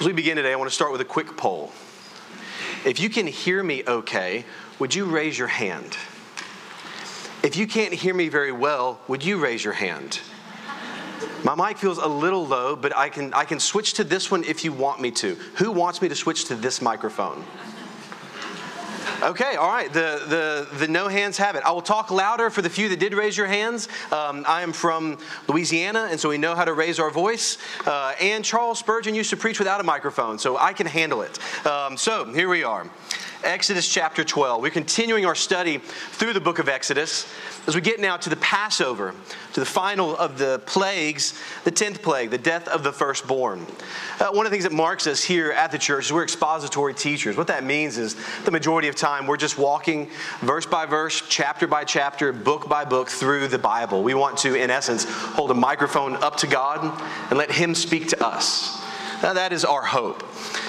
As we begin today, I want to start with a quick poll. If you can hear me okay, would you raise your hand? If you can't hear me very well, would you raise your hand? My mic feels a little low, but I can, I can switch to this one if you want me to. Who wants me to switch to this microphone? Okay, all right. The, the, the no hands have it. I will talk louder for the few that did raise your hands. Um, I am from Louisiana, and so we know how to raise our voice. Uh, and Charles Spurgeon used to preach without a microphone, so I can handle it. Um, so here we are. Exodus chapter 12. We're continuing our study through the book of Exodus as we get now to the Passover, to the final of the plagues, the 10th plague, the death of the firstborn. Uh, one of the things that marks us here at the church is we're expository teachers. What that means is the majority of time we're just walking verse by verse, chapter by chapter, book by book through the Bible. We want to, in essence, hold a microphone up to God and let Him speak to us. Now, that is our hope.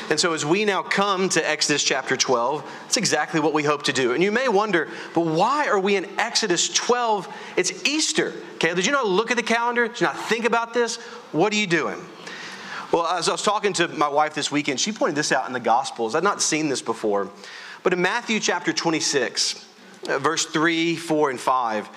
And so, as we now come to Exodus chapter 12, that's exactly what we hope to do. And you may wonder, but why are we in Exodus 12? It's Easter. Okay, did you not look at the calendar? Did you not think about this? What are you doing? Well, as I was talking to my wife this weekend, she pointed this out in the Gospels. I'd not seen this before. But in Matthew chapter 26, uh, verse 3, 4, and 5,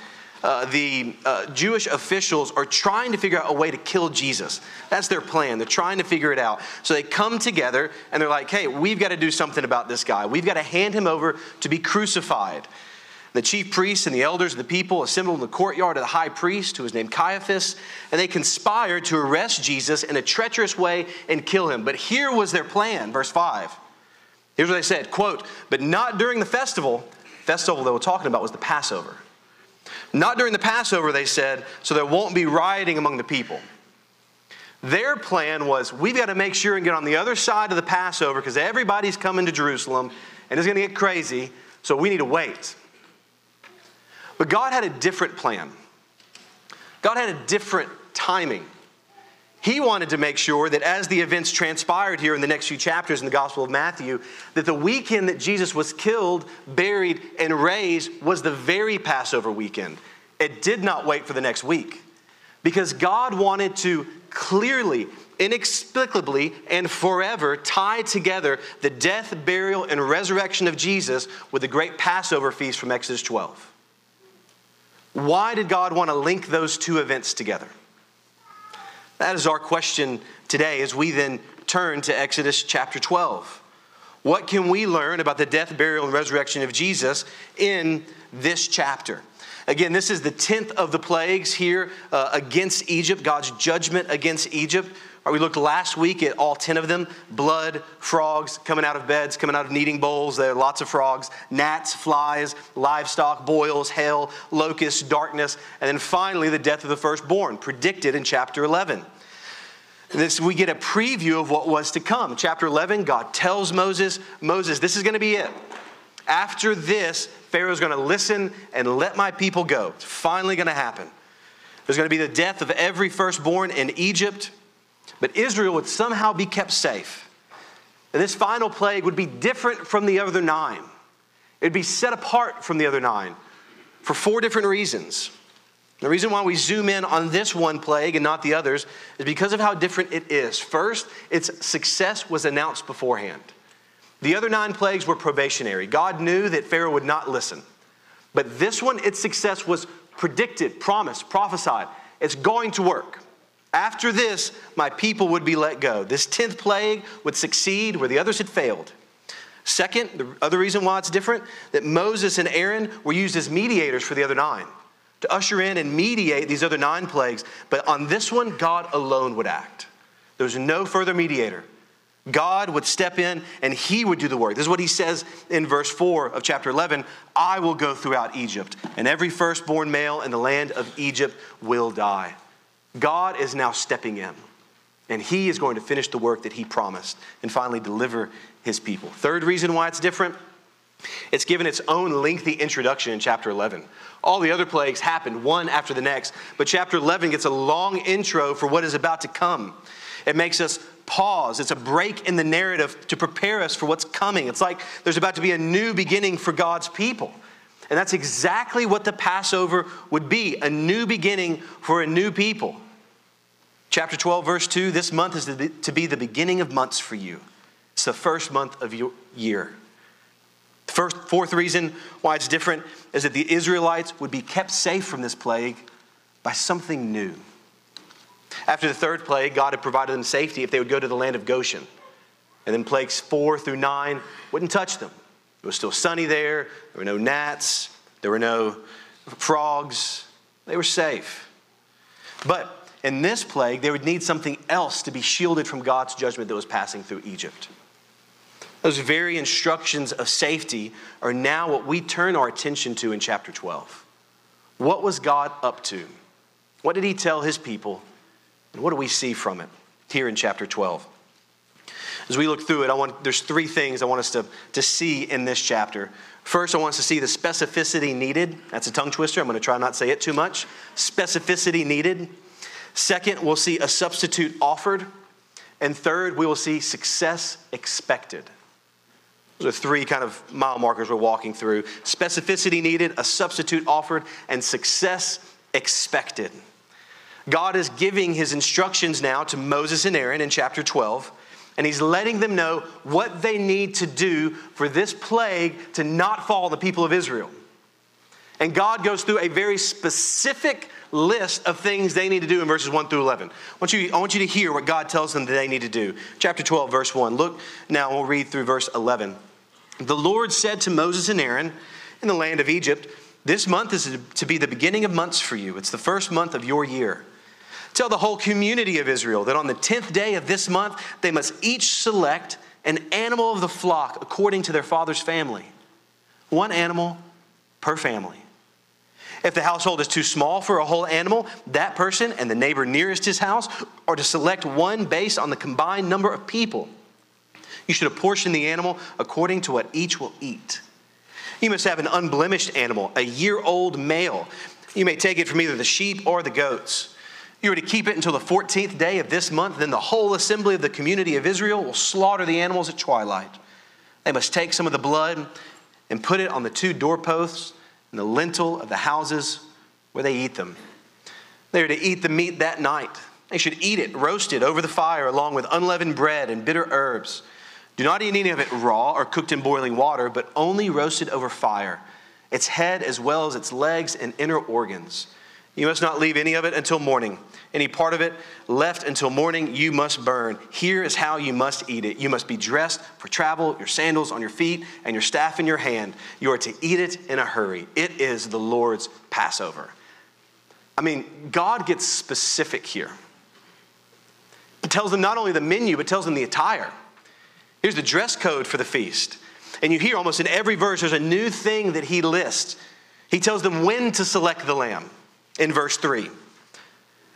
uh, the uh, Jewish officials are trying to figure out a way to kill Jesus. That's their plan. They're trying to figure it out. So they come together and they're like, hey, we've got to do something about this guy. We've got to hand him over to be crucified. The chief priests and the elders of the people assembled in the courtyard of the high priest, who was named Caiaphas, and they conspired to arrest Jesus in a treacherous way and kill him. But here was their plan, verse 5. Here's what they said, quote, but not during the festival. Festival they were talking about was the Passover. Not during the Passover, they said, so there won't be rioting among the people. Their plan was we've got to make sure and get on the other side of the Passover because everybody's coming to Jerusalem and it's going to get crazy, so we need to wait. But God had a different plan. God had a different timing. He wanted to make sure that as the events transpired here in the next few chapters in the Gospel of Matthew, that the weekend that Jesus was killed, buried, and raised was the very Passover weekend. It did not wait for the next week because God wanted to clearly, inexplicably, and forever tie together the death, burial, and resurrection of Jesus with the great Passover feast from Exodus 12. Why did God want to link those two events together? That is our question today as we then turn to Exodus chapter 12. What can we learn about the death, burial, and resurrection of Jesus in this chapter? Again, this is the 10th of the plagues here uh, against Egypt, God's judgment against Egypt. We looked last week at all 10 of them blood, frogs coming out of beds, coming out of kneading bowls. There are lots of frogs, gnats, flies, livestock, boils, hail, locusts, darkness, and then finally the death of the firstborn, predicted in chapter 11. This, we get a preview of what was to come. Chapter 11, God tells Moses, Moses, this is going to be it. After this, Pharaoh's going to listen and let my people go. It's finally going to happen. There's going to be the death of every firstborn in Egypt. But Israel would somehow be kept safe. And this final plague would be different from the other nine. It would be set apart from the other nine for four different reasons. The reason why we zoom in on this one plague and not the others is because of how different it is. First, its success was announced beforehand. The other nine plagues were probationary. God knew that Pharaoh would not listen. But this one, its success was predicted, promised, prophesied. It's going to work. After this, my people would be let go. This 10th plague would succeed where the others had failed. Second, the other reason why it's different, that Moses and Aaron were used as mediators for the other nine to usher in and mediate these other nine plagues. But on this one, God alone would act. There was no further mediator. God would step in and he would do the work. This is what he says in verse 4 of chapter 11 I will go throughout Egypt, and every firstborn male in the land of Egypt will die. God is now stepping in, and He is going to finish the work that He promised and finally deliver His people. Third reason why it's different it's given its own lengthy introduction in chapter 11. All the other plagues happened one after the next, but chapter 11 gets a long intro for what is about to come. It makes us pause. It's a break in the narrative to prepare us for what's coming. It's like there's about to be a new beginning for God's people. And that's exactly what the Passover would be a new beginning for a new people. Chapter 12, verse 2 this month is to be the beginning of months for you. It's the first month of your year. The first, fourth reason why it's different is that the Israelites would be kept safe from this plague by something new. After the third plague, God had provided them safety if they would go to the land of Goshen. And then plagues four through nine wouldn't touch them. It was still sunny there, there were no gnats, there were no frogs, they were safe. But in this plague, they would need something else to be shielded from God's judgment that was passing through Egypt. Those very instructions of safety are now what we turn our attention to in chapter 12. What was God up to? What did he tell his people? And what do we see from it here in chapter 12? As we look through it, I want, there's three things I want us to, to see in this chapter. First, I want us to see the specificity needed. That's a tongue twister. I'm going to try not to say it too much. Specificity needed. Second, we'll see a substitute offered. And third, we will see success expected. Those are three kind of mile markers we're walking through specificity needed, a substitute offered, and success expected. God is giving his instructions now to Moses and Aaron in chapter 12, and he's letting them know what they need to do for this plague to not fall on the people of Israel. And God goes through a very specific list of things they need to do in verses 1 through 11. I want, you, I want you to hear what God tells them that they need to do. Chapter 12, verse 1. Look now, we'll read through verse 11. The Lord said to Moses and Aaron in the land of Egypt, This month is to be the beginning of months for you. It's the first month of your year. Tell the whole community of Israel that on the 10th day of this month, they must each select an animal of the flock according to their father's family. One animal per family. If the household is too small for a whole animal, that person and the neighbor nearest his house are to select one based on the combined number of people. You should apportion the animal according to what each will eat. You must have an unblemished animal, a year old male. You may take it from either the sheep or the goats. You are to keep it until the 14th day of this month. Then the whole assembly of the community of Israel will slaughter the animals at twilight. They must take some of the blood and put it on the two doorposts and the lintel of the houses where they eat them. They are to eat the meat that night. They should eat it roasted over the fire along with unleavened bread and bitter herbs. Do not eat any of it raw or cooked in boiling water, but only roasted over fire, its head as well as its legs and inner organs. You must not leave any of it until morning. Any part of it left until morning, you must burn. Here is how you must eat it. You must be dressed for travel, your sandals on your feet, and your staff in your hand. You are to eat it in a hurry. It is the Lord's Passover. I mean, God gets specific here. It tells them not only the menu, but tells them the attire. Here's the dress code for the feast. And you hear almost in every verse, there's a new thing that he lists. He tells them when to select the lamb in verse 3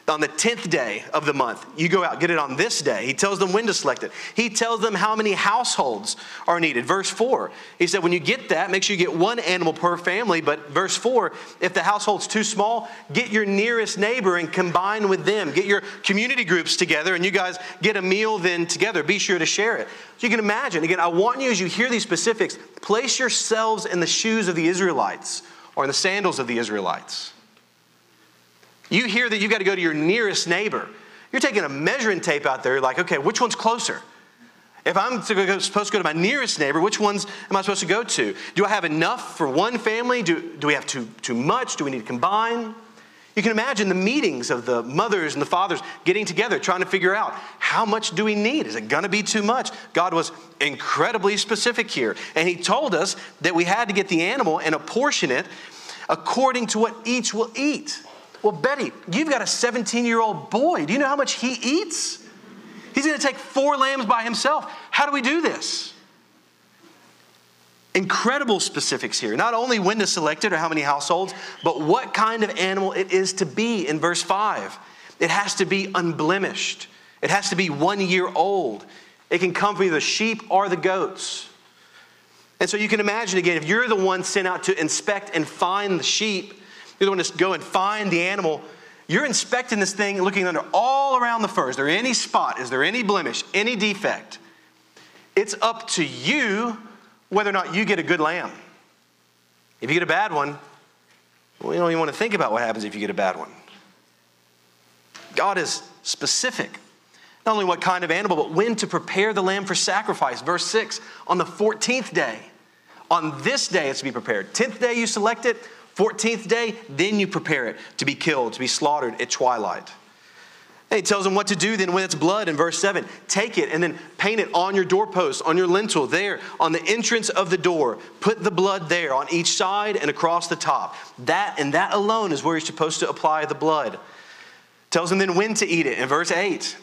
on the 10th day of the month. You go out, get it on this day. He tells them when to select it. He tells them how many households are needed. Verse 4, he said, when you get that, make sure you get one animal per family. But verse 4, if the household's too small, get your nearest neighbor and combine with them. Get your community groups together and you guys get a meal then together. Be sure to share it. So you can imagine, again, I want you as you hear these specifics, place yourselves in the shoes of the Israelites or in the sandals of the Israelites. You hear that you've got to go to your nearest neighbor. You're taking a measuring tape out there, like, okay, which one's closer? If I'm supposed to go to my nearest neighbor, which ones am I supposed to go to? Do I have enough for one family? Do, do we have too, too much? Do we need to combine? You can imagine the meetings of the mothers and the fathers getting together, trying to figure out how much do we need? Is it going to be too much? God was incredibly specific here. And He told us that we had to get the animal and apportion it according to what each will eat. Well, Betty, you've got a 17 year old boy. Do you know how much he eats? He's going to take four lambs by himself. How do we do this? Incredible specifics here. Not only when to select it or how many households, but what kind of animal it is to be in verse 5. It has to be unblemished, it has to be one year old. It can come from either sheep or the goats. And so you can imagine again, if you're the one sent out to inspect and find the sheep, the one to go and find the animal. You're inspecting this thing, looking under all around the fur. Is there any spot? Is there any blemish? Any defect? It's up to you whether or not you get a good lamb. If you get a bad one, well, you don't even want to think about what happens if you get a bad one. God is specific. Not only what kind of animal, but when to prepare the lamb for sacrifice. Verse 6 on the 14th day. On this day it's to be prepared. 10th day you select it, 14th day, then you prepare it to be killed, to be slaughtered at twilight. And he tells them what to do then when it's blood in verse 7. Take it and then paint it on your doorpost, on your lintel, there, on the entrance of the door. Put the blood there on each side and across the top. That and that alone is where you're supposed to apply the blood. Tells them then when to eat it in verse 8.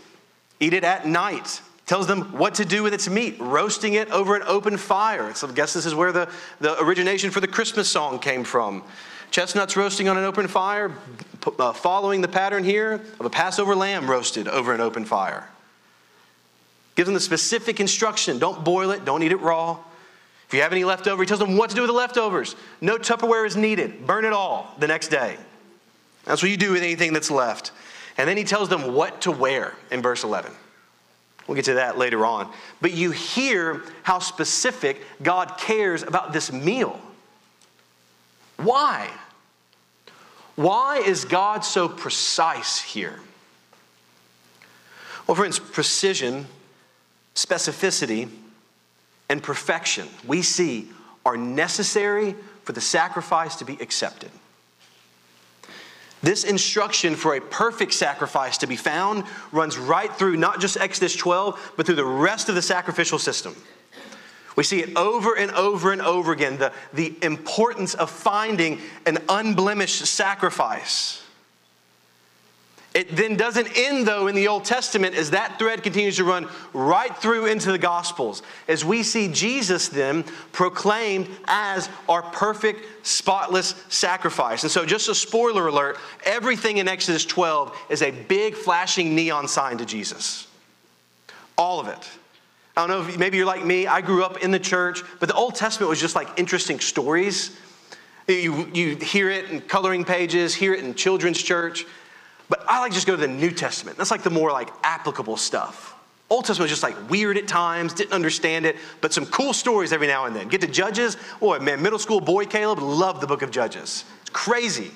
Eat it at night. Tells them what to do with its meat, roasting it over an open fire. So I guess this is where the, the origination for the Christmas song came from. Chestnuts roasting on an open fire, uh, following the pattern here of a Passover lamb roasted over an open fire. Gives them the specific instruction don't boil it, don't eat it raw. If you have any leftover, he tells them what to do with the leftovers. No Tupperware is needed. Burn it all the next day. That's what you do with anything that's left. And then he tells them what to wear in verse 11. We'll get to that later on. But you hear how specific God cares about this meal. Why? Why is God so precise here? Well, instance, precision, specificity, and perfection we see are necessary for the sacrifice to be accepted. This instruction for a perfect sacrifice to be found runs right through not just Exodus 12, but through the rest of the sacrificial system. We see it over and over and over again the, the importance of finding an unblemished sacrifice. It then doesn't end, though, in the Old Testament as that thread continues to run right through into the Gospels, as we see Jesus then proclaimed as our perfect, spotless sacrifice. And so, just a spoiler alert everything in Exodus 12 is a big flashing neon sign to Jesus. All of it. I don't know if maybe you're like me. I grew up in the church, but the Old Testament was just like interesting stories. You, you hear it in coloring pages, hear it in children's church. But I like just go to the New Testament. That's like the more like applicable stuff. Old Testament was just like weird at times, didn't understand it, but some cool stories every now and then. Get to Judges. Boy, man, middle school boy Caleb loved the book of Judges. It's crazy.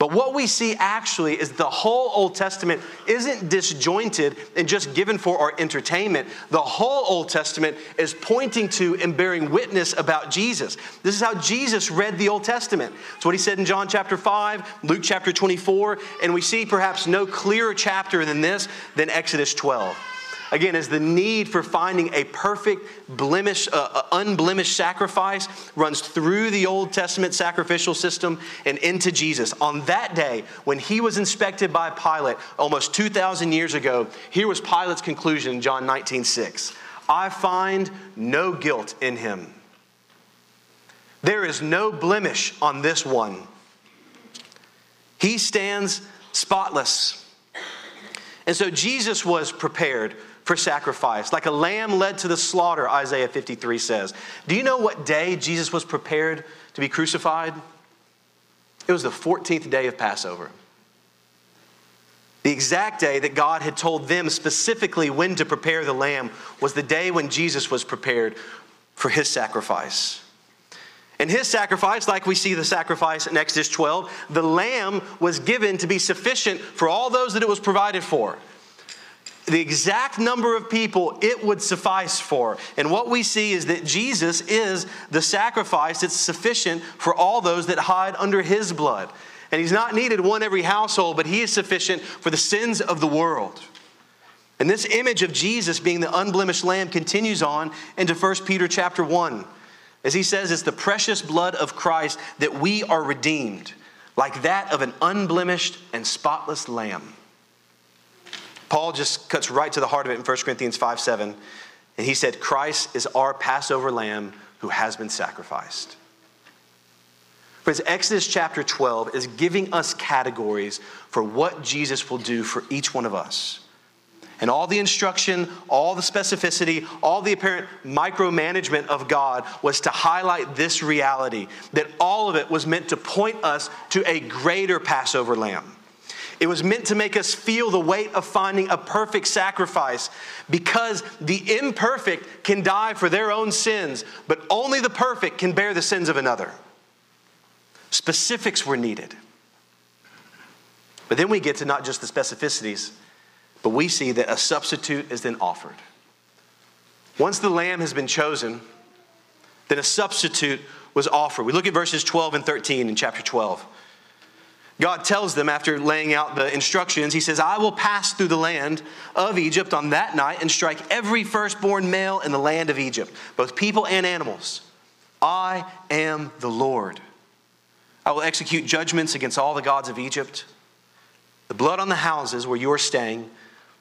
But what we see actually is the whole Old Testament isn't disjointed and just given for our entertainment. The whole Old Testament is pointing to and bearing witness about Jesus. This is how Jesus read the Old Testament. It's what he said in John chapter 5, Luke chapter 24, and we see perhaps no clearer chapter than this than Exodus 12 again, as the need for finding a perfect, blemish, uh, uh, unblemished sacrifice runs through the Old Testament sacrificial system and into Jesus. On that day, when he was inspected by Pilate almost 2,000 years ago, here was Pilate's conclusion in John 19 6. I find no guilt in him. There is no blemish on this one. He stands spotless. And so Jesus was prepared for sacrifice, like a lamb led to the slaughter, Isaiah 53 says. Do you know what day Jesus was prepared to be crucified? It was the 14th day of Passover. The exact day that God had told them specifically when to prepare the lamb was the day when Jesus was prepared for his sacrifice. And his sacrifice, like we see the sacrifice in Exodus 12, the lamb was given to be sufficient for all those that it was provided for the exact number of people it would suffice for. And what we see is that Jesus is the sacrifice that's sufficient for all those that hide under his blood. And he's not needed one every household, but he is sufficient for the sins of the world. And this image of Jesus being the unblemished lamb continues on into 1 Peter chapter 1. As he says, it's the precious blood of Christ that we are redeemed, like that of an unblemished and spotless lamb. Paul just cuts right to the heart of it in 1 Corinthians 5 7. And he said, Christ is our Passover lamb who has been sacrificed. Friends, Exodus chapter 12 is giving us categories for what Jesus will do for each one of us. And all the instruction, all the specificity, all the apparent micromanagement of God was to highlight this reality that all of it was meant to point us to a greater Passover lamb it was meant to make us feel the weight of finding a perfect sacrifice because the imperfect can die for their own sins, but only the perfect can bear the sins of another. Specifics were needed. But then we get to not just the specificities, but we see that a substitute is then offered. Once the lamb has been chosen, then a substitute was offered. We look at verses 12 and 13 in chapter 12. God tells them after laying out the instructions, He says, I will pass through the land of Egypt on that night and strike every firstborn male in the land of Egypt, both people and animals. I am the Lord. I will execute judgments against all the gods of Egypt. The blood on the houses where you are staying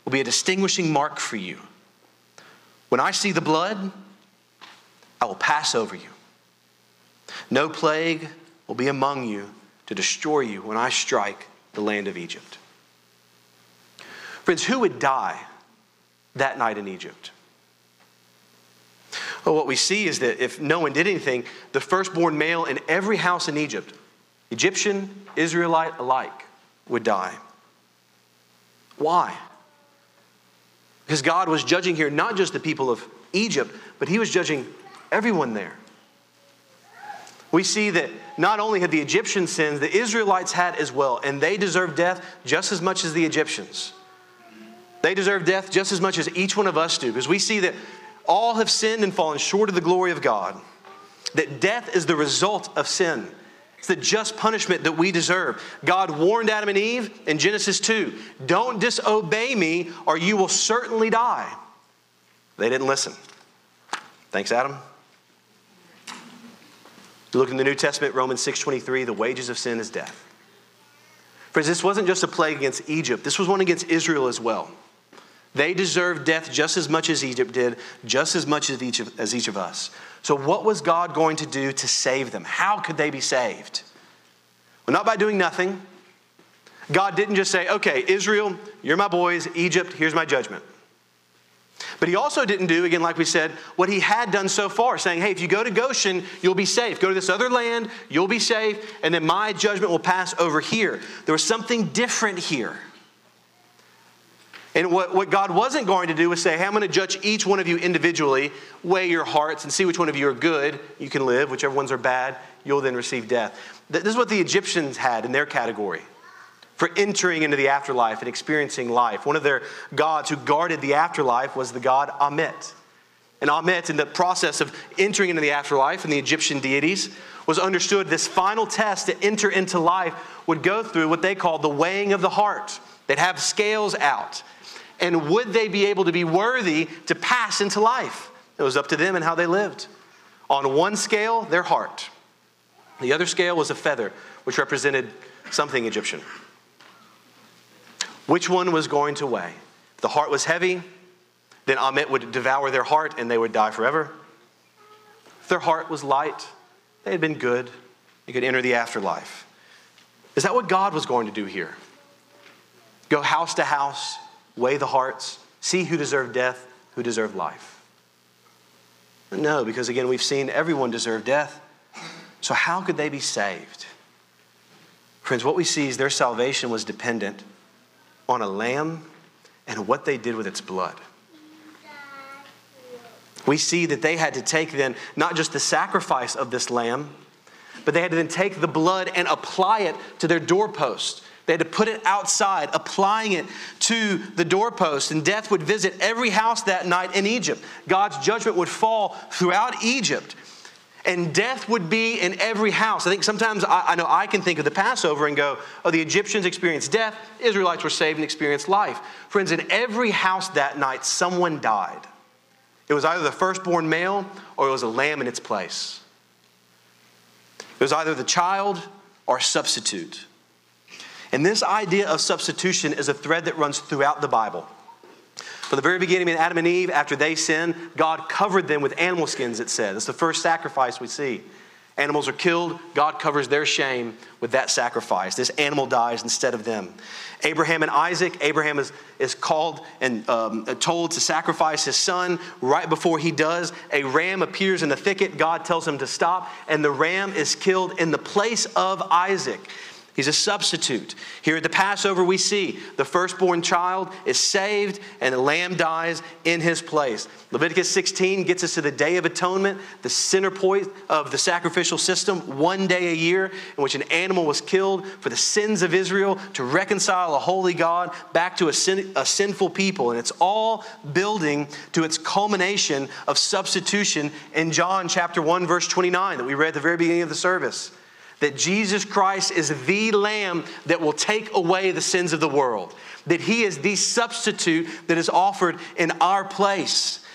will be a distinguishing mark for you. When I see the blood, I will pass over you. No plague will be among you to destroy you when I strike the land of Egypt. Friends, who would die that night in Egypt? Well, what we see is that if no one did anything, the firstborn male in every house in Egypt, Egyptian, Israelite alike, would die. Why? Because God was judging here not just the people of Egypt, but He was judging everyone there. We see that not only had the Egyptians sinned, the Israelites had as well, and they deserved death just as much as the Egyptians. They deserve death just as much as each one of us do, because we see that all have sinned and fallen short of the glory of God, that death is the result of sin. It's the just punishment that we deserve. God warned Adam and Eve in Genesis 2 don't disobey me, or you will certainly die. They didn't listen. Thanks, Adam. You look in the New Testament, Romans 6:23, the wages of sin is death. Friends, this wasn't just a plague against Egypt, this was one against Israel as well. They deserved death just as much as Egypt did, just as much as each of, as each of us. So, what was God going to do to save them? How could they be saved? Well, not by doing nothing. God didn't just say, okay, Israel, you're my boys, Egypt, here's my judgment. But he also didn't do, again, like we said, what he had done so far, saying, hey, if you go to Goshen, you'll be safe. Go to this other land, you'll be safe, and then my judgment will pass over here. There was something different here. And what, what God wasn't going to do was say, hey, I'm going to judge each one of you individually, weigh your hearts, and see which one of you are good, you can live, whichever ones are bad, you'll then receive death. This is what the Egyptians had in their category for entering into the afterlife and experiencing life. One of their gods who guarded the afterlife was the god Ammit. And Ammit, in the process of entering into the afterlife and the Egyptian deities, was understood this final test to enter into life would go through what they called the weighing of the heart. They'd have scales out and would they be able to be worthy to pass into life? It was up to them and how they lived. On one scale, their heart. The other scale was a feather, which represented something Egyptian. Which one was going to weigh? If the heart was heavy, then Ammit would devour their heart and they would die forever. If their heart was light, they had been good, they could enter the afterlife. Is that what God was going to do here? Go house to house, weigh the hearts, see who deserved death, who deserved life. No, because again, we've seen everyone deserve death. So, how could they be saved? Friends, what we see is their salvation was dependent on a lamb and what they did with its blood. We see that they had to take then not just the sacrifice of this lamb, but they had to then take the blood and apply it to their doorpost they had to put it outside, applying it to the doorpost, and death would visit every house that night in Egypt. God's judgment would fall throughout Egypt, and death would be in every house. I think sometimes I, I know I can think of the Passover and go, oh, the Egyptians experienced death, Israelites were saved and experienced life. Friends, in every house that night, someone died. It was either the firstborn male or it was a lamb in its place. It was either the child or substitute. And this idea of substitution is a thread that runs throughout the Bible. From the very beginning, in Adam and Eve, after they sinned, God covered them with animal skins, it said. It's the first sacrifice we see. Animals are killed, God covers their shame with that sacrifice. This animal dies instead of them. Abraham and Isaac, Abraham is, is called and um, told to sacrifice his son. Right before he does, a ram appears in the thicket. God tells him to stop, and the ram is killed in the place of Isaac. He's a substitute. Here at the Passover, we see the firstborn child is saved and the lamb dies in his place. Leviticus 16 gets us to the Day of Atonement, the center point of the sacrificial system, one day a year in which an animal was killed for the sins of Israel to reconcile a holy God back to a, sin, a sinful people. And it's all building to its culmination of substitution in John chapter 1, verse 29 that we read at the very beginning of the service that Jesus Christ is the Lamb that will take away the sins of the world, that He is the substitute that is offered in our place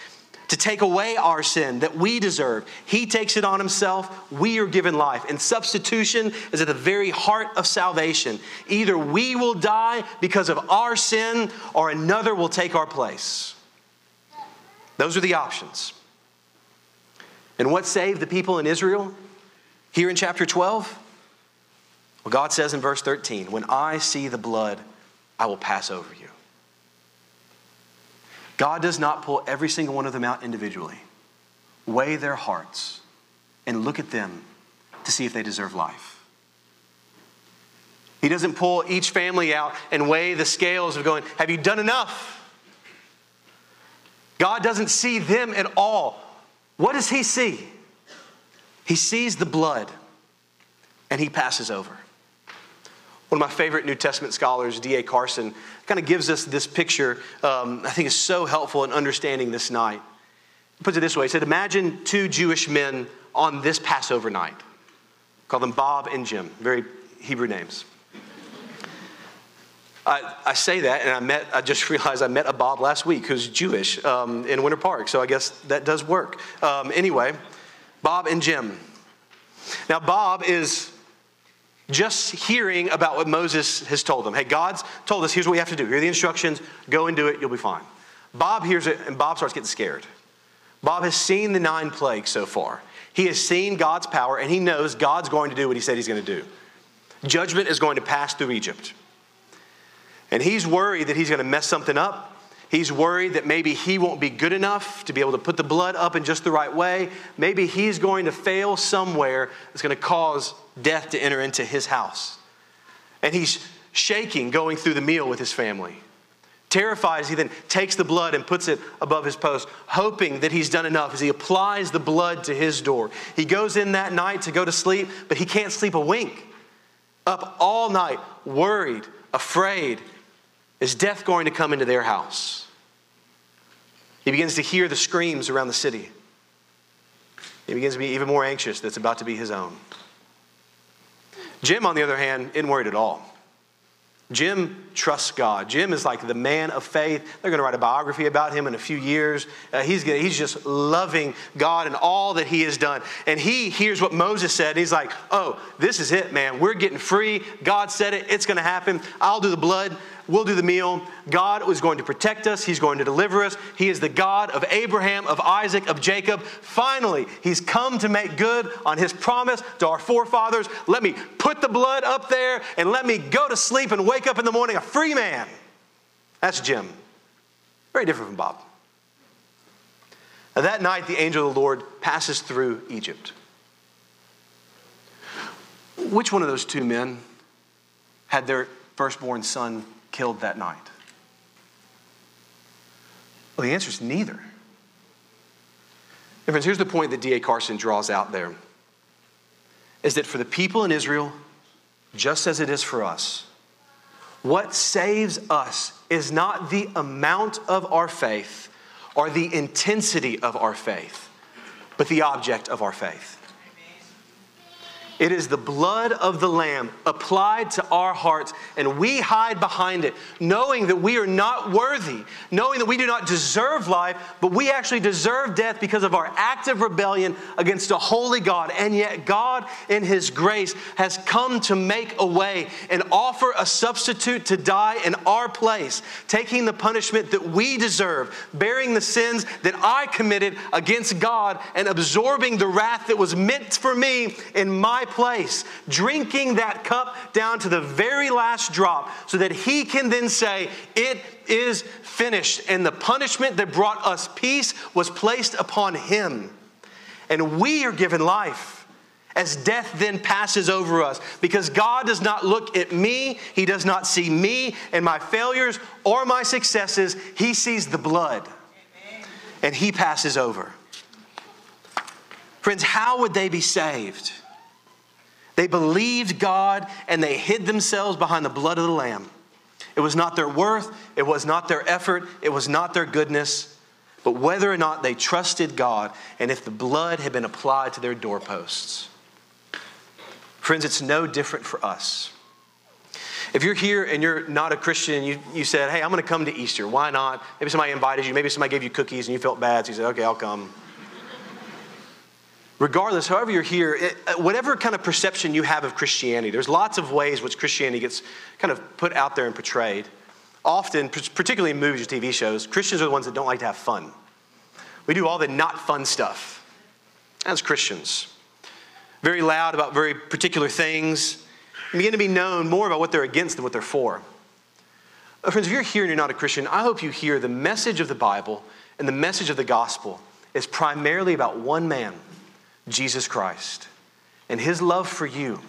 to take away our sin that we deserve. He takes it on Himself, we are given life. And substitution is at the very heart of salvation. Either we will die because of our sin, or another will take our place. Those are the options. And what saved the people in Israel? Here in chapter 12, well, God says in verse 13, When I see the blood, I will pass over you. God does not pull every single one of them out individually, weigh their hearts, and look at them to see if they deserve life. He doesn't pull each family out and weigh the scales of going, Have you done enough? God doesn't see them at all. What does He see? He sees the blood and he passes over. One of my favorite New Testament scholars, D.A. Carson, kind of gives us this picture, um, I think is so helpful in understanding this night. He puts it this way He said, Imagine two Jewish men on this Passover night. Call them Bob and Jim, very Hebrew names. I, I, say that, and I met. I just realized I met a Bob last week who's Jewish um, in Winter Park, so I guess that does work. Um, anyway, Bob and Jim. Now, Bob is just hearing about what Moses has told them. Hey, God's told us, here's what we have to do. Here are the instructions. Go and do it. You'll be fine. Bob hears it, and Bob starts getting scared. Bob has seen the nine plagues so far. He has seen God's power, and he knows God's going to do what he said he's going to do. Judgment is going to pass through Egypt. And he's worried that he's going to mess something up He's worried that maybe he won't be good enough to be able to put the blood up in just the right way. Maybe he's going to fail somewhere that's going to cause death to enter into his house. And he's shaking going through the meal with his family. Terrified as he then takes the blood and puts it above his post, hoping that he's done enough as he applies the blood to his door. He goes in that night to go to sleep, but he can't sleep a wink. Up all night, worried, afraid. Is death going to come into their house? He begins to hear the screams around the city. He begins to be even more anxious that's about to be his own. Jim, on the other hand, isn't worried at all. Jim trusts God. Jim is like the man of faith. They're going to write a biography about him in a few years. Uh, he's, gonna, he's just loving God and all that he has done. And he hears what Moses said. He's like, oh, this is it, man. We're getting free. God said it. It's going to happen. I'll do the blood. We'll do the meal. God is going to protect us. He's going to deliver us. He is the God of Abraham, of Isaac, of Jacob. Finally, He's come to make good on His promise to our forefathers. Let me put the blood up there and let me go to sleep and wake up in the morning a free man. That's Jim. Very different from Bob. Now, that night, the angel of the Lord passes through Egypt. Which one of those two men had their firstborn son killed that night? Well, the answer is neither. And friends, here's the point that D.A. Carson draws out there is that for the people in Israel, just as it is for us, what saves us is not the amount of our faith or the intensity of our faith, but the object of our faith. It is the blood of the Lamb applied to our hearts, and we hide behind it, knowing that we are not worthy, knowing that we do not deserve life, but we actually deserve death because of our active rebellion against a holy God. And yet, God, in His grace, has come to make a way and offer a substitute to die in our place, taking the punishment that we deserve, bearing the sins that I committed against God, and absorbing the wrath that was meant for me in my place, drinking that cup down to the very last drop, so that he can then say, It is finished. And the punishment that brought us peace was placed upon him. And we are given life. as death then passes over us. Because God does not look at me, He does not see me and my failures or my successes. He sees the blood and He passes over. Friends, how would they be saved? They believed God and they hid themselves behind the blood of the Lamb. It was not their worth, it was not their effort, it was not their goodness, but whether or not they trusted God and if the blood had been applied to their doorposts. Friends, it's no different for us. If you're here and you're not a Christian, you, you said, Hey, I'm going to come to Easter. Why not? Maybe somebody invited you. Maybe somebody gave you cookies and you felt bad. So you said, Okay, I'll come. Regardless, however you're here, it, uh, whatever kind of perception you have of Christianity, there's lots of ways which Christianity gets kind of put out there and portrayed. Often, particularly in movies or TV shows, Christians are the ones that don't like to have fun. We do all the not fun stuff as Christians. Very loud about very particular things, begin to be known more about what they're against than what they're for. Uh, friends, if you're here and you're not a Christian, I hope you hear the message of the Bible and the message of the gospel is primarily about one man, Jesus Christ, and his love for you.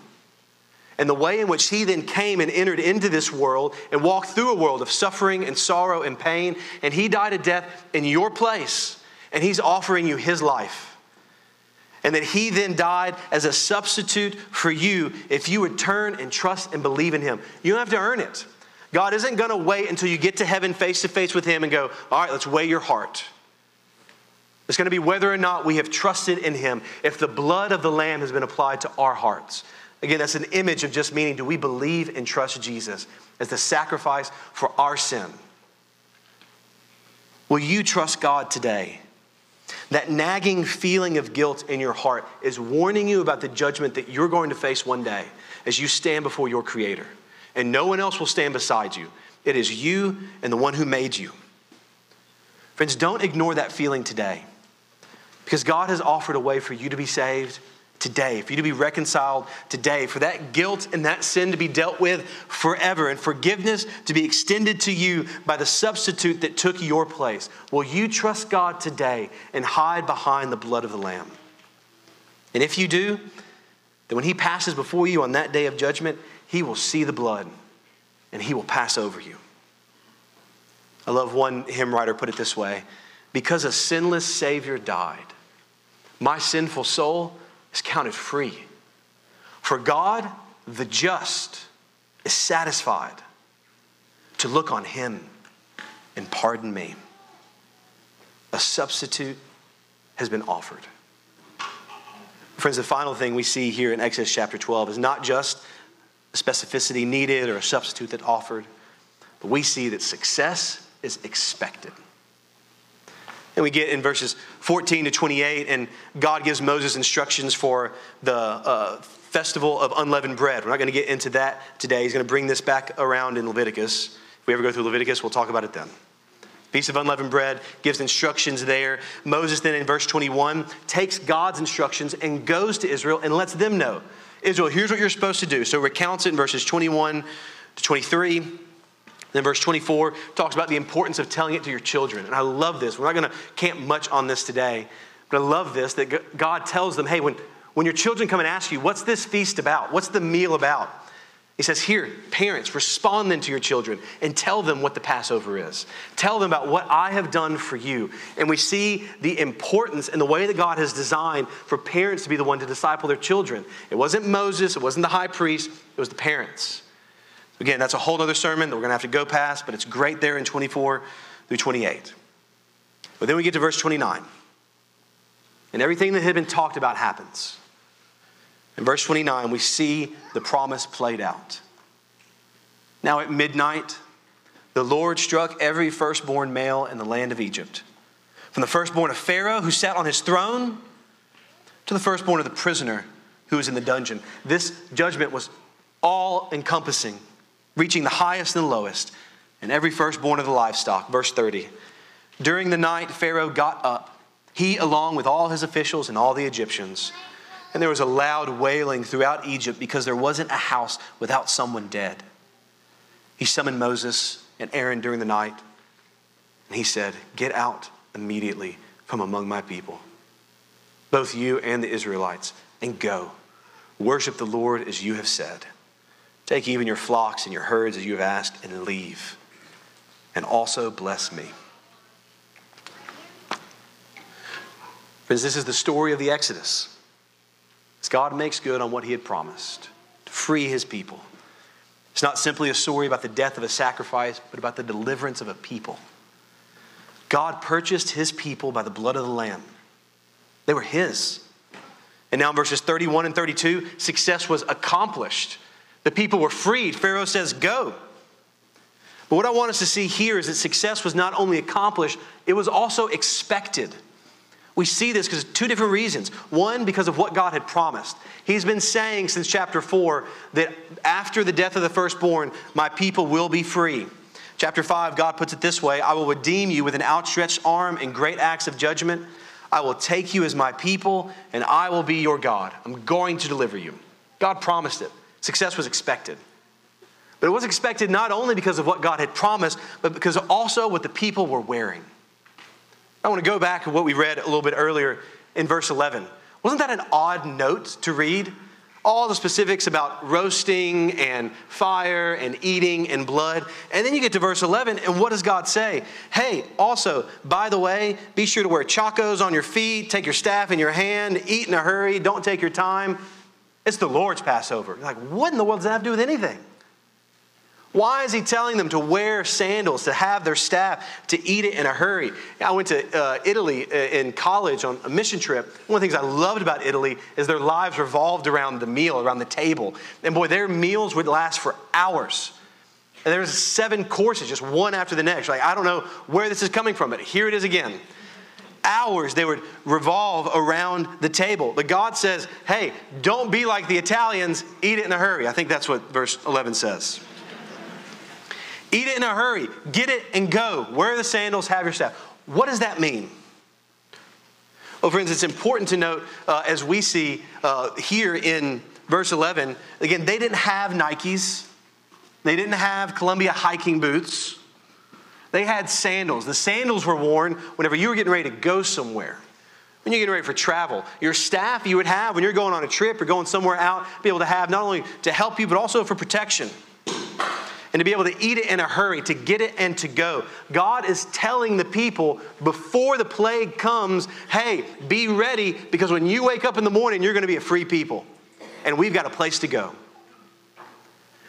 And the way in which he then came and entered into this world and walked through a world of suffering and sorrow and pain, and he died a death in your place, and he's offering you his life and that he then died as a substitute for you if you would turn and trust and believe in him. You don't have to earn it. God isn't going to wait until you get to heaven face to face with him and go, All right, let's weigh your heart. It's going to be whether or not we have trusted in him, if the blood of the Lamb has been applied to our hearts. Again, that's an image of just meaning do we believe and trust Jesus as the sacrifice for our sin? Will you trust God today? That nagging feeling of guilt in your heart is warning you about the judgment that you're going to face one day as you stand before your Creator. And no one else will stand beside you. It is you and the one who made you. Friends, don't ignore that feeling today because God has offered a way for you to be saved today, for you to be reconciled today, for that guilt and that sin to be dealt with forever, and forgiveness to be extended to you by the substitute that took your place. Will you trust God today and hide behind the blood of the Lamb? And if you do, then when He passes before you on that day of judgment, He will see the blood and He will pass over you. I love one hymn writer put it this way because a sinless Savior died, my sinful soul is counted free. For God, the just, is satisfied to look on him and pardon me. A substitute has been offered. Friends, the final thing we see here in Exodus chapter 12 is not just a specificity needed or a substitute that offered, but we see that success is expected. And we get in verses 14 to 28, and God gives Moses instructions for the uh, festival of unleavened bread. We're not going to get into that today. He's going to bring this back around in Leviticus. If we ever go through Leviticus, we'll talk about it then. Feast of unleavened bread gives instructions there. Moses then in verse 21 takes God's instructions and goes to Israel and lets them know Israel, here's what you're supposed to do. So recounts it in verses 21 to 23. Then verse 24 talks about the importance of telling it to your children. And I love this. We're not going to camp much on this today, but I love this that God tells them, hey, when, when your children come and ask you, what's this feast about? What's the meal about? He says, Here, parents, respond then to your children and tell them what the Passover is. Tell them about what I have done for you. And we see the importance and the way that God has designed for parents to be the one to disciple their children. It wasn't Moses, it wasn't the high priest, it was the parents. Again, that's a whole other sermon that we're going to have to go past, but it's great there in 24 through 28. But then we get to verse 29, and everything that had been talked about happens. In verse 29, we see the promise played out. Now at midnight, the Lord struck every firstborn male in the land of Egypt, from the firstborn of Pharaoh who sat on his throne to the firstborn of the prisoner who was in the dungeon. This judgment was all encompassing reaching the highest and the lowest, and every firstborn of the livestock. Verse 30. During the night, Pharaoh got up, he along with all his officials and all the Egyptians. And there was a loud wailing throughout Egypt because there wasn't a house without someone dead. He summoned Moses and Aaron during the night, and he said, Get out immediately from among my people, both you and the Israelites, and go. Worship the Lord as you have said. Take even your flocks and your herds as you have asked, and leave. And also bless me. Friends, this is the story of the Exodus. As God makes good on what he had promised to free his people. It's not simply a story about the death of a sacrifice, but about the deliverance of a people. God purchased his people by the blood of the Lamb. They were his. And now in verses 31 and 32, success was accomplished. The people were freed. Pharaoh says, Go. But what I want us to see here is that success was not only accomplished, it was also expected. We see this because two different reasons. One, because of what God had promised. He's been saying since chapter 4 that after the death of the firstborn, my people will be free. Chapter 5, God puts it this way I will redeem you with an outstretched arm and great acts of judgment. I will take you as my people, and I will be your God. I'm going to deliver you. God promised it. Success was expected. But it was expected not only because of what God had promised, but because also what the people were wearing. I want to go back to what we read a little bit earlier in verse 11. Wasn't that an odd note to read? All the specifics about roasting and fire and eating and blood. And then you get to verse 11, and what does God say? Hey, also, by the way, be sure to wear chacos on your feet, take your staff in your hand, eat in a hurry, don't take your time. It's the Lord's Passover. Like, what in the world does that have to do with anything? Why is he telling them to wear sandals, to have their staff, to eat it in a hurry? I went to uh, Italy uh, in college on a mission trip. One of the things I loved about Italy is their lives revolved around the meal, around the table. And boy, their meals would last for hours. And there was seven courses, just one after the next. Like, I don't know where this is coming from, but here it is again. Hours they would revolve around the table. But God says, hey, don't be like the Italians, eat it in a hurry. I think that's what verse 11 says. Eat it in a hurry. Get it and go. Wear the sandals, have your staff. What does that mean? Well, friends, it's important to note uh, as we see uh, here in verse 11, again, they didn't have Nikes, they didn't have Columbia hiking boots. They had sandals. The sandals were worn whenever you were getting ready to go somewhere. When you're getting ready for travel, your staff you would have when you're going on a trip or going somewhere out, be able to have not only to help you, but also for protection and to be able to eat it in a hurry, to get it and to go. God is telling the people before the plague comes, hey, be ready because when you wake up in the morning, you're going to be a free people. And we've got a place to go.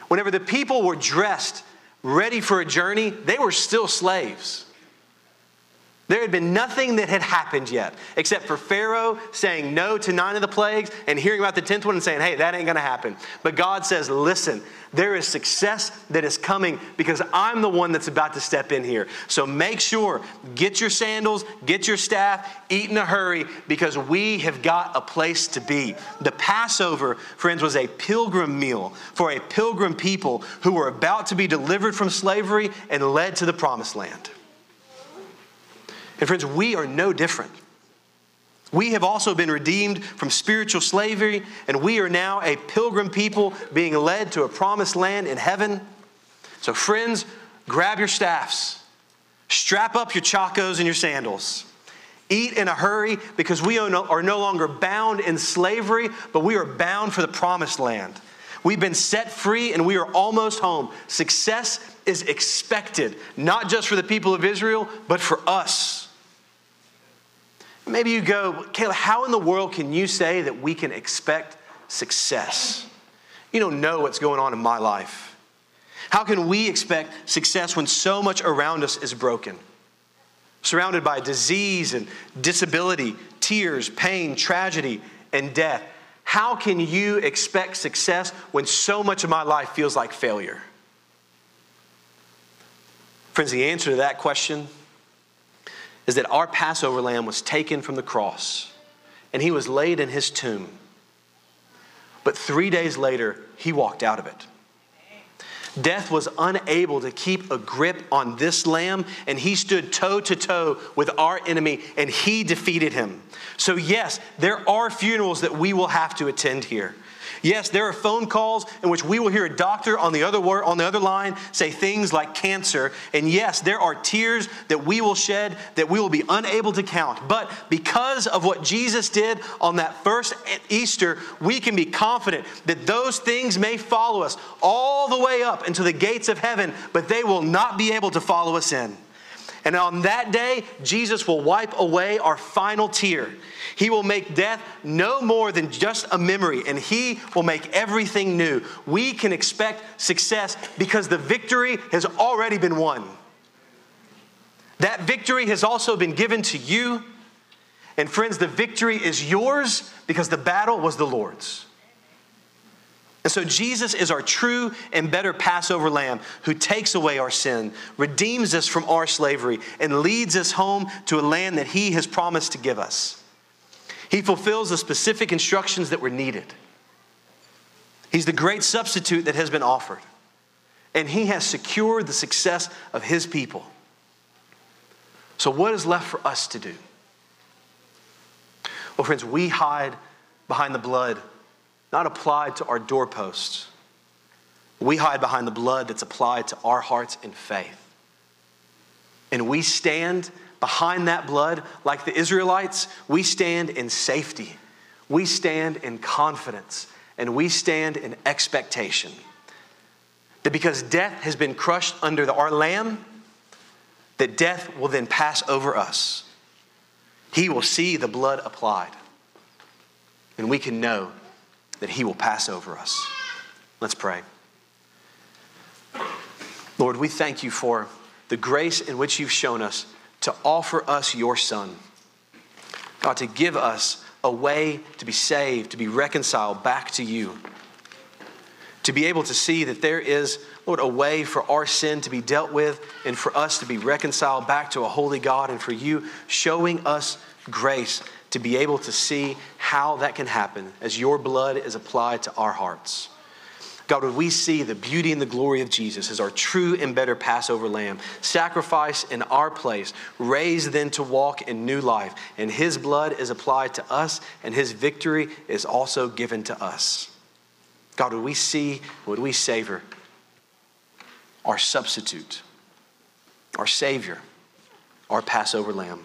Whenever the people were dressed, ready for a journey, they were still slaves. There had been nothing that had happened yet, except for Pharaoh saying no to nine of the plagues and hearing about the tenth one and saying, hey, that ain't gonna happen. But God says, listen, there is success that is coming because I'm the one that's about to step in here. So make sure, get your sandals, get your staff, eat in a hurry because we have got a place to be. The Passover, friends, was a pilgrim meal for a pilgrim people who were about to be delivered from slavery and led to the promised land. And friends, we are no different. We have also been redeemed from spiritual slavery, and we are now a pilgrim people being led to a promised land in heaven. So, friends, grab your staffs, strap up your chacos and your sandals. Eat in a hurry because we are no longer bound in slavery, but we are bound for the promised land. We've been set free and we are almost home. Success is expected, not just for the people of Israel, but for us. Maybe you go, Caleb, how in the world can you say that we can expect success? You don't know what's going on in my life. How can we expect success when so much around us is broken? Surrounded by disease and disability, tears, pain, tragedy, and death. How can you expect success when so much of my life feels like failure? Friends, the answer to that question is that our Passover lamb was taken from the cross and he was laid in his tomb. But three days later, he walked out of it. Death was unable to keep a grip on this lamb, and he stood toe to toe with our enemy, and he defeated him. So, yes, there are funerals that we will have to attend here. Yes, there are phone calls in which we will hear a doctor on the other word, on the other line say things like cancer. And yes, there are tears that we will shed that we will be unable to count. But because of what Jesus did on that first Easter, we can be confident that those things may follow us all the way up into the gates of heaven, but they will not be able to follow us in. And on that day, Jesus will wipe away our final tear. He will make death no more than just a memory, and He will make everything new. We can expect success because the victory has already been won. That victory has also been given to you. And friends, the victory is yours because the battle was the Lord's. And so Jesus is our true and better Passover lamb who takes away our sin, redeems us from our slavery, and leads us home to a land that he has promised to give us. He fulfills the specific instructions that were needed. He's the great substitute that has been offered. And he has secured the success of his people. So, what is left for us to do? Well, friends, we hide behind the blood not applied to our doorposts. We hide behind the blood that's applied to our hearts in faith. And we stand behind that blood like the Israelites. We stand in safety. We stand in confidence. And we stand in expectation. That because death has been crushed under the, our lamb, that death will then pass over us. He will see the blood applied. And we can know that He will pass over us. Let's pray. Lord, we thank you for the grace in which you've shown us to offer us your Son. God, to give us a way to be saved, to be reconciled back to you. To be able to see that there is, Lord, a way for our sin to be dealt with and for us to be reconciled back to a holy God and for you showing us grace to be able to see how that can happen as your blood is applied to our hearts. God, would we see the beauty and the glory of Jesus as our true and better Passover lamb, sacrifice in our place, raised then to walk in new life, and his blood is applied to us, and his victory is also given to us. God, would we see, would we savor our substitute, our Savior, our Passover lamb?